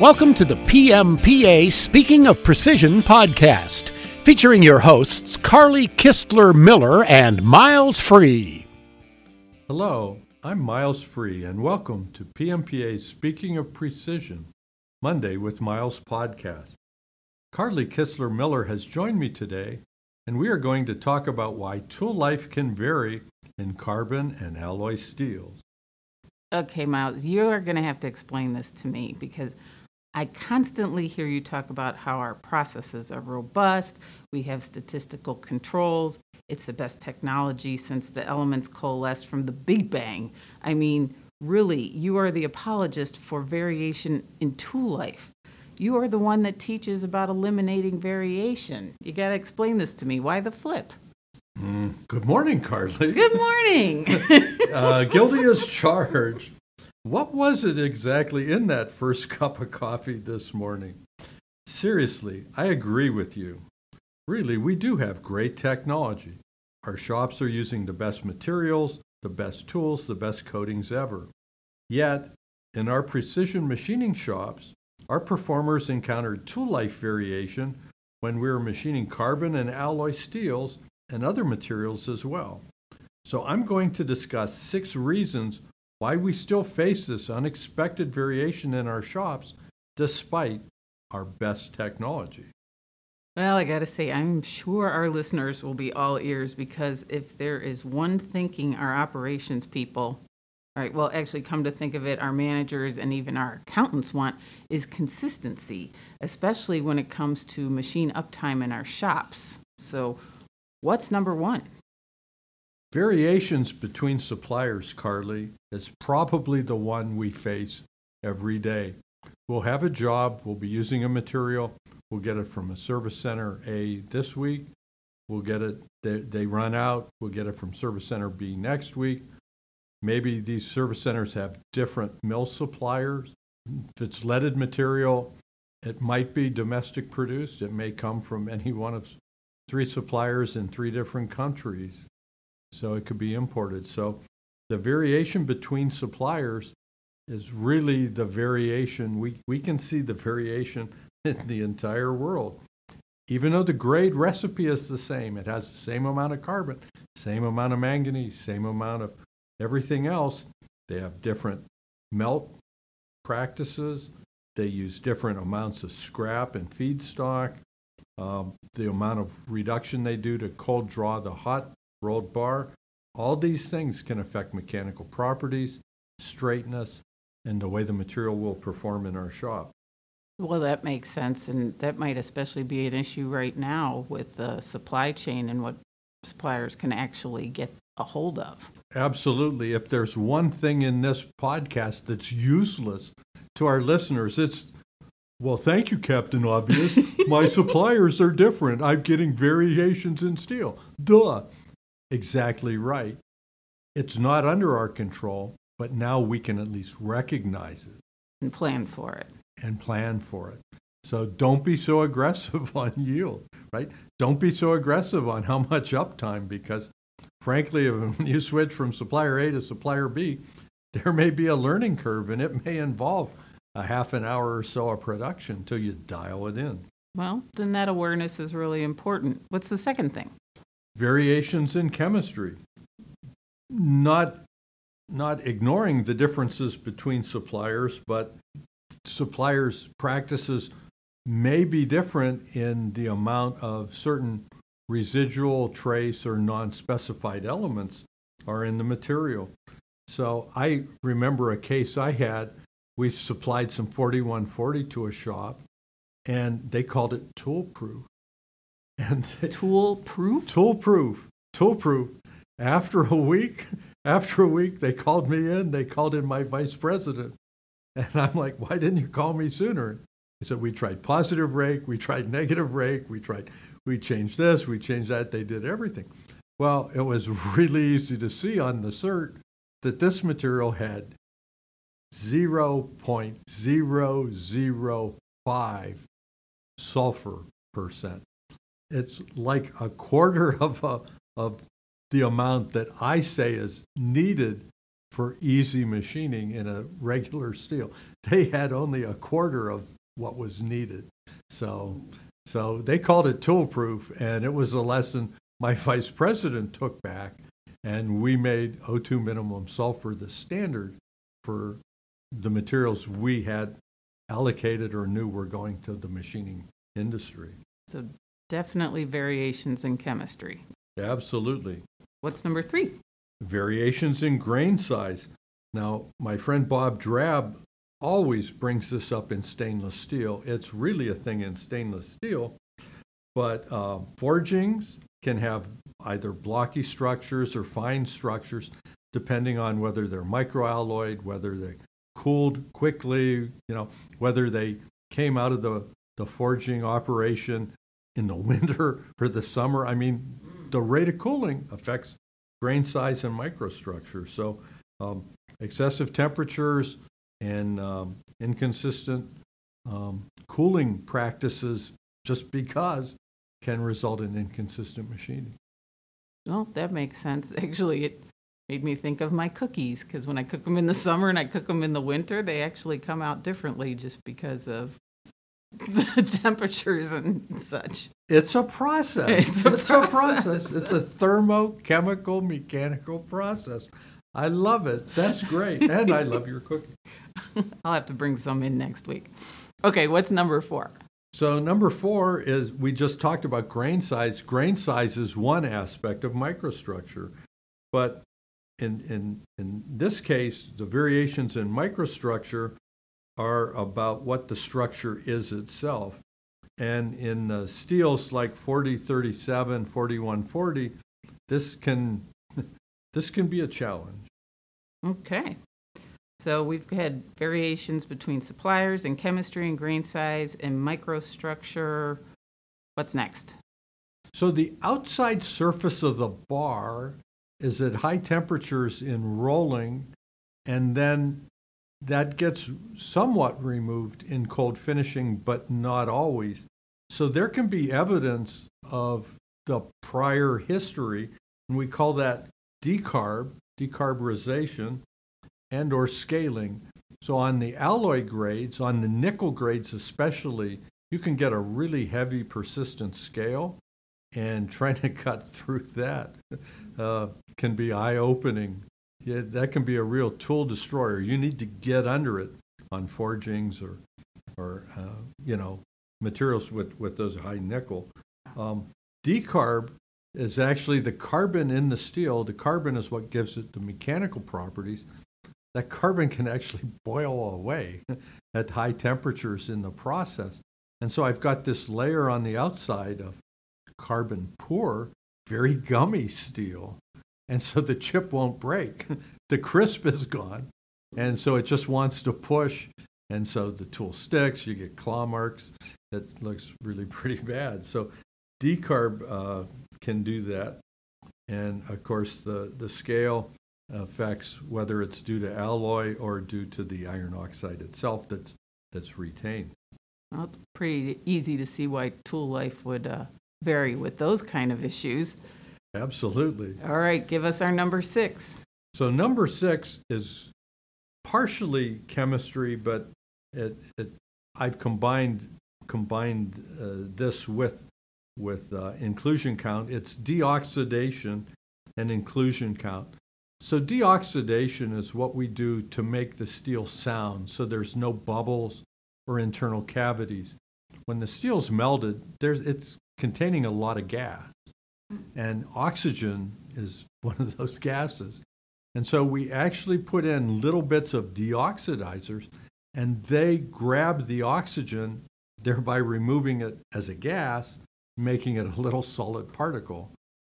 Welcome to the PMPA Speaking of Precision podcast, featuring your hosts Carly Kistler Miller and Miles Free. Hello, I'm Miles Free, and welcome to PMPA Speaking of Precision, Monday with Miles podcast. Carly Kistler Miller has joined me today, and we are going to talk about why tool life can vary in carbon and alloy steels. Okay, Miles, you are going to have to explain this to me because I constantly hear you talk about how our processes are robust, we have statistical controls, it's the best technology since the elements coalesced from the Big Bang. I mean, really, you are the apologist for variation in tool life. You are the one that teaches about eliminating variation. You got to explain this to me. Why the flip? Mm, good morning, Carly. Good morning. uh, guilty as charged. What was it exactly in that first cup of coffee this morning? Seriously, I agree with you. Really, we do have great technology. Our shops are using the best materials, the best tools, the best coatings ever. Yet, in our precision machining shops, our performers encountered tool life variation when we were machining carbon and alloy steels and other materials as well. So I'm going to discuss six reasons why we still face this unexpected variation in our shops despite our best technology. Well, I got to say, I'm sure our listeners will be all ears because if there is one thinking our operations people, right, well, actually, come to think of it, our managers and even our accountants want is consistency, especially when it comes to machine uptime in our shops. So, what's number one? Variations between suppliers, Carly, is probably the one we face every day. We'll have a job, we'll be using a material, we'll get it from a service center A this week, we'll get it, they, they run out, we'll get it from service center B next week. Maybe these service centers have different mill suppliers. If it's leaded material, it might be domestic produced. It may come from any one of three suppliers in three different countries so it could be imported. So the variation between suppliers is really the variation. We, we can see the variation in the entire world. Even though the grade recipe is the same, it has the same amount of carbon, same amount of manganese, same amount of everything else. They have different melt practices. They use different amounts of scrap and feedstock. Um, the amount of reduction they do to cold draw the hot rolled bar. All these things can affect mechanical properties, straightness, and the way the material will perform in our shop. Well, that makes sense, and that might especially be an issue right now with the supply chain and what suppliers can actually get a hold of. Absolutely. If there's one thing in this podcast that's useless to our listeners, it's well, thank you, Captain Obvious. My suppliers are different. I'm getting variations in steel. Duh exactly right. It's not under our control, but now we can at least recognize it and plan for it. And plan for it. So don't be so aggressive on yield, right? Don't be so aggressive on how much uptime because frankly, when you switch from supplier A to supplier B, there may be a learning curve and it may involve a half an hour or so of production until you dial it in. Well, then that awareness is really important. What's the second thing? Variations in chemistry, not not ignoring the differences between suppliers, but suppliers' practices may be different in the amount of certain residual, trace, or non specified elements are in the material. So I remember a case I had. We supplied some 4140 to a shop, and they called it tool proof. And tool proof? Tool proof. Tool proof. After a week, after a week, they called me in. They called in my vice president. And I'm like, why didn't you call me sooner? He said, we tried positive rake, we tried negative rake, we tried, we changed this, we changed that. They did everything. Well, it was really easy to see on the cert that this material had 0.005 sulfur percent it's like a quarter of a, of the amount that I say is needed for easy machining in a regular steel. They had only a quarter of what was needed. So, so they called it tool proof, and it was a lesson my vice president took back, and we made O2 minimum sulfur the standard for the materials we had allocated or knew were going to the machining industry. So definitely variations in chemistry. Absolutely. What's number three? Variations in grain size. Now, my friend Bob Drab always brings this up in stainless steel. It's really a thing in stainless steel, but uh, forgings can have either blocky structures or fine structures, depending on whether they're microalloyed, whether they cooled quickly, you know, whether they came out of the, the forging operation in the winter or the summer. I mean, the rate of cooling affects grain size and microstructure. So, um, excessive temperatures and um, inconsistent um, cooling practices, just because, can result in inconsistent machining. Well, that makes sense. Actually, it made me think of my cookies because when I cook them in the summer and I cook them in the winter, they actually come out differently just because of the temperatures and such. It's a process. It's a it's a process. It's a thermochemical mechanical process. I love it. That's great. and I love your cookie. I'll have to bring some in next week. Okay, what's number four? So number four is we just talked about grain size. Grain size is one aspect of microstructure, but in in in this case, the variations in microstructure are about what the structure is itself. And in uh, steels like 4037, 4140, this can this can be a challenge. Okay. So we've had variations between suppliers and chemistry and grain size and microstructure. What's next? So the outside surface of the bar is at high temperatures in rolling, and then that gets somewhat removed in cold finishing, but not always. So there can be evidence of the prior history, and we call that decarb, decarburization, and or scaling. So on the alloy grades, on the nickel grades especially, you can get a really heavy persistent scale, and trying to cut through that uh, can be eye-opening. Yeah, that can be a real tool destroyer. You need to get under it on forgings or, or uh, you know, materials with, with those high nickel. Um, decarb is actually the carbon in the steel. The carbon is what gives it the mechanical properties. That carbon can actually boil away at high temperatures in the process. And so I've got this layer on the outside of carbon poor, very gummy steel. And so the chip won't break. the crisp is gone. And so it just wants to push. And so the tool sticks, you get claw marks. That looks really pretty bad. So decarb uh, can do that. And of course, the, the scale affects whether it's due to alloy or due to the iron oxide itself that's, that's retained. Well, pretty easy to see why tool life would uh, vary with those kind of issues. Absolutely. All right, give us our number six. So number six is partially chemistry, but it, it, I've combined combined uh, this with with uh, inclusion count. It's deoxidation and inclusion count. So deoxidation is what we do to make the steel sound, so there's no bubbles or internal cavities. When the steel's melted, there's it's containing a lot of gas, and oxygen is one of those gases. And so we actually put in little bits of deoxidizers, and they grab the oxygen, thereby removing it as a gas, making it a little solid particle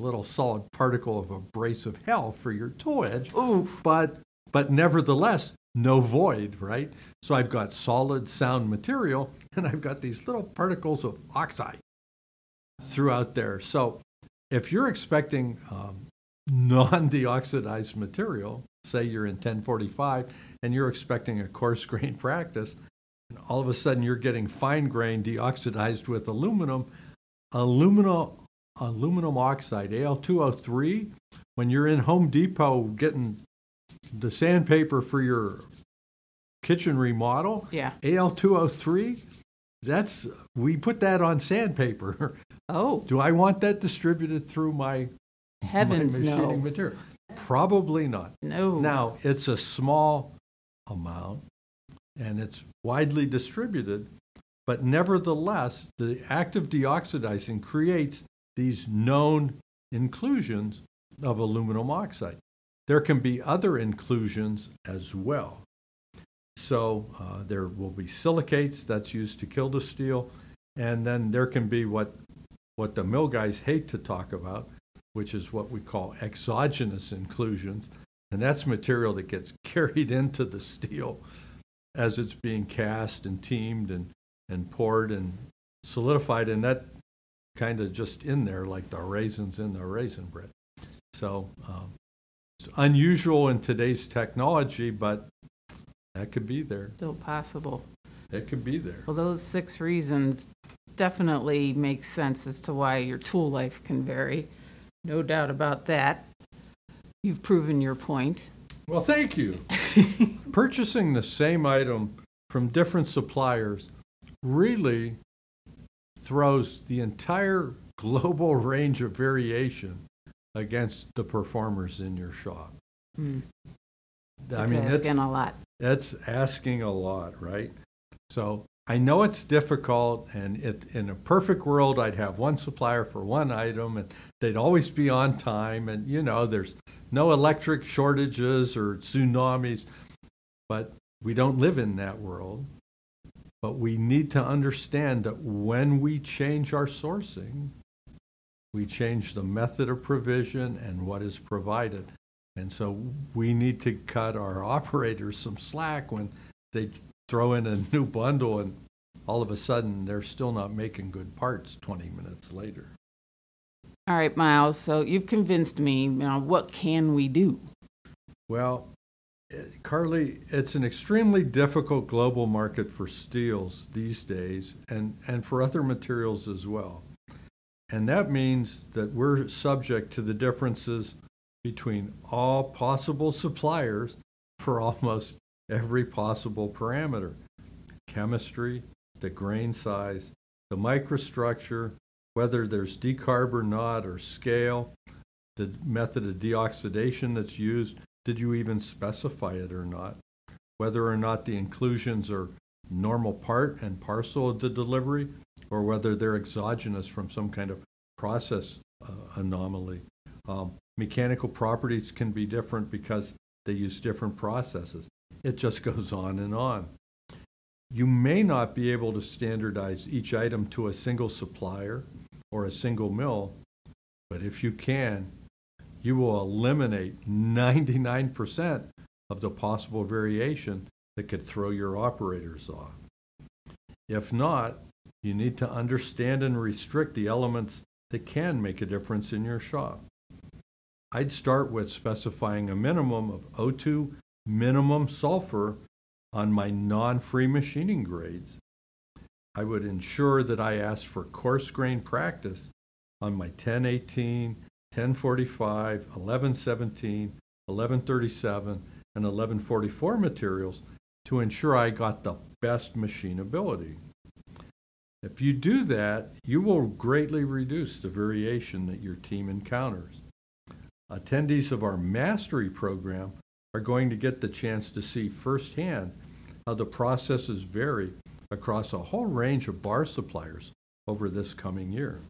a little solid particle of abrasive hell for your toe edge. Oof. But but nevertheless, no void, right? So I've got solid sound material and I've got these little particles of oxide throughout there. So if you're expecting um, non-deoxidized material, say you're in 1045 and you're expecting a coarse grain practice, and all of a sudden you're getting fine grain deoxidized with aluminum, aluminum aluminum oxide, Al2O3, when you're in Home Depot getting the sandpaper for your kitchen remodel, Yeah. Al2O3, that's we put that on sandpaper. Oh, Do I want that distributed through my, heavens my machining no. material? Probably not. No. Now, it's a small amount and it's widely distributed, but nevertheless, the act of deoxidizing creates these known inclusions of aluminum oxide. There can be other inclusions as well. So uh, there will be silicates that's used to kill the steel, and then there can be what what the mill guys hate to talk about, which is what we call exogenous inclusions, and that's material that gets carried into the steel as it's being cast and teemed and, and poured and solidified, and that kind of just in there like the raisins in the raisin bread. So um, it's unusual in today's technology, but that could be there. Still possible. It could be there. Well, those six reasons definitely makes sense as to why your tool life can vary. No doubt about that. You've proven your point. Well, thank you. Purchasing the same item from different suppliers really throws the entire global range of variation against the performers in your shop. Hmm. I That's mean, asking that's, a lot. that's asking a lot, right? So I know it's difficult, and it, in a perfect world, I'd have one supplier for one item, and they'd always be on time, and you know, there's no electric shortages or tsunamis, but we don't live in that world. But we need to understand that when we change our sourcing, we change the method of provision and what is provided. And so we need to cut our operators some slack when they throw in a new bundle and all of a sudden they're still not making good parts 20 minutes later. All right, Miles. So you've convinced me. Now, what can we do? Well, eh, Carly, it's an extremely difficult global market for steels these days and, and for other materials as well. And that means that we're subject to the differences between all possible suppliers for almost every possible parameter chemistry, the grain size, the microstructure, whether there's decarb or not, or scale, the method of deoxidation that's used, did you even specify it or not? Whether or not the inclusions are normal part and parcel of the delivery, or whether they're exogenous from some kind of process uh, anomaly. Um, mechanical properties can be different because they use different processes. It just goes on and on. You may not be able to standardize each item to a single supplier or a single mill, but if you can, you will eliminate 99% of the possible variation that could throw your operators off. If not, you need to understand and restrict the elements that can make a difference in your shop. I'd start with specifying a minimum of O2 minimum sulfur on my non-free machining grades. I would ensure that I ask for coarse grain practice on my 1018, 1045, 1117, 1137, and 1144 materials to ensure I got the best machinability. If you do that, you will greatly reduce the variation that your team encounters. Attendees of our mastery program are going to get the chance to see firsthand how the processes vary across a whole range of bar suppliers over this coming year.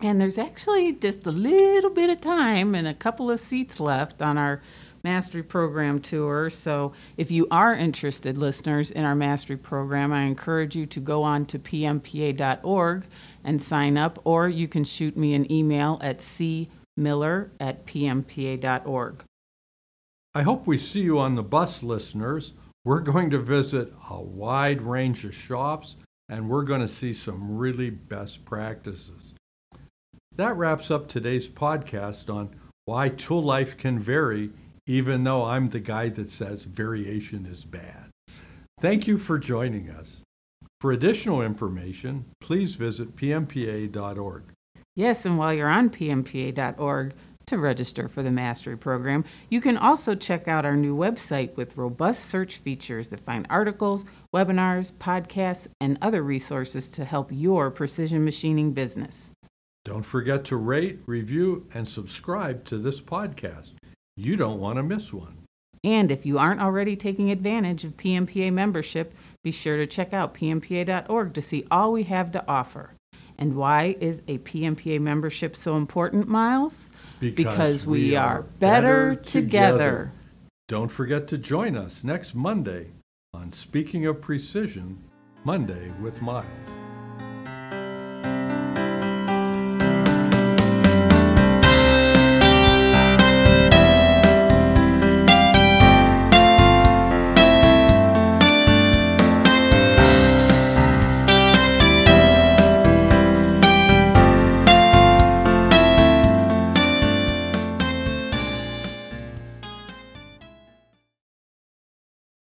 And there's actually just a little bit of time and a couple of seats left on our mastery program tour. So if you are interested, listeners, in our mastery program, I encourage you to go on to pmpa.org and sign up, or you can shoot me an email at cmiller at pmpa.org. I hope we see you on the bus, listeners. We're going to visit a wide range of shops and we're going to see some really best practices. That wraps up today's podcast on why tool life can vary, even though I'm the guy that says variation is bad. Thank you for joining us. For additional information, please visit pmpa.org. Yes, and while you're on pmpa.org, to register for the Mastery Program. You can also check out our new website with robust search features that find articles, webinars, podcasts, and other resources to help your precision machining business. Don't forget to rate, review, and subscribe to this podcast. You don't want to miss one. And if you aren't already taking advantage of PMPA membership, be sure to check out pmpa.org to see all we have to offer. And why is a PMPA membership so important, Miles? Because, we, are better, together. Don't forget to join us next Monday on Speaking of Precision, Monday with Miles.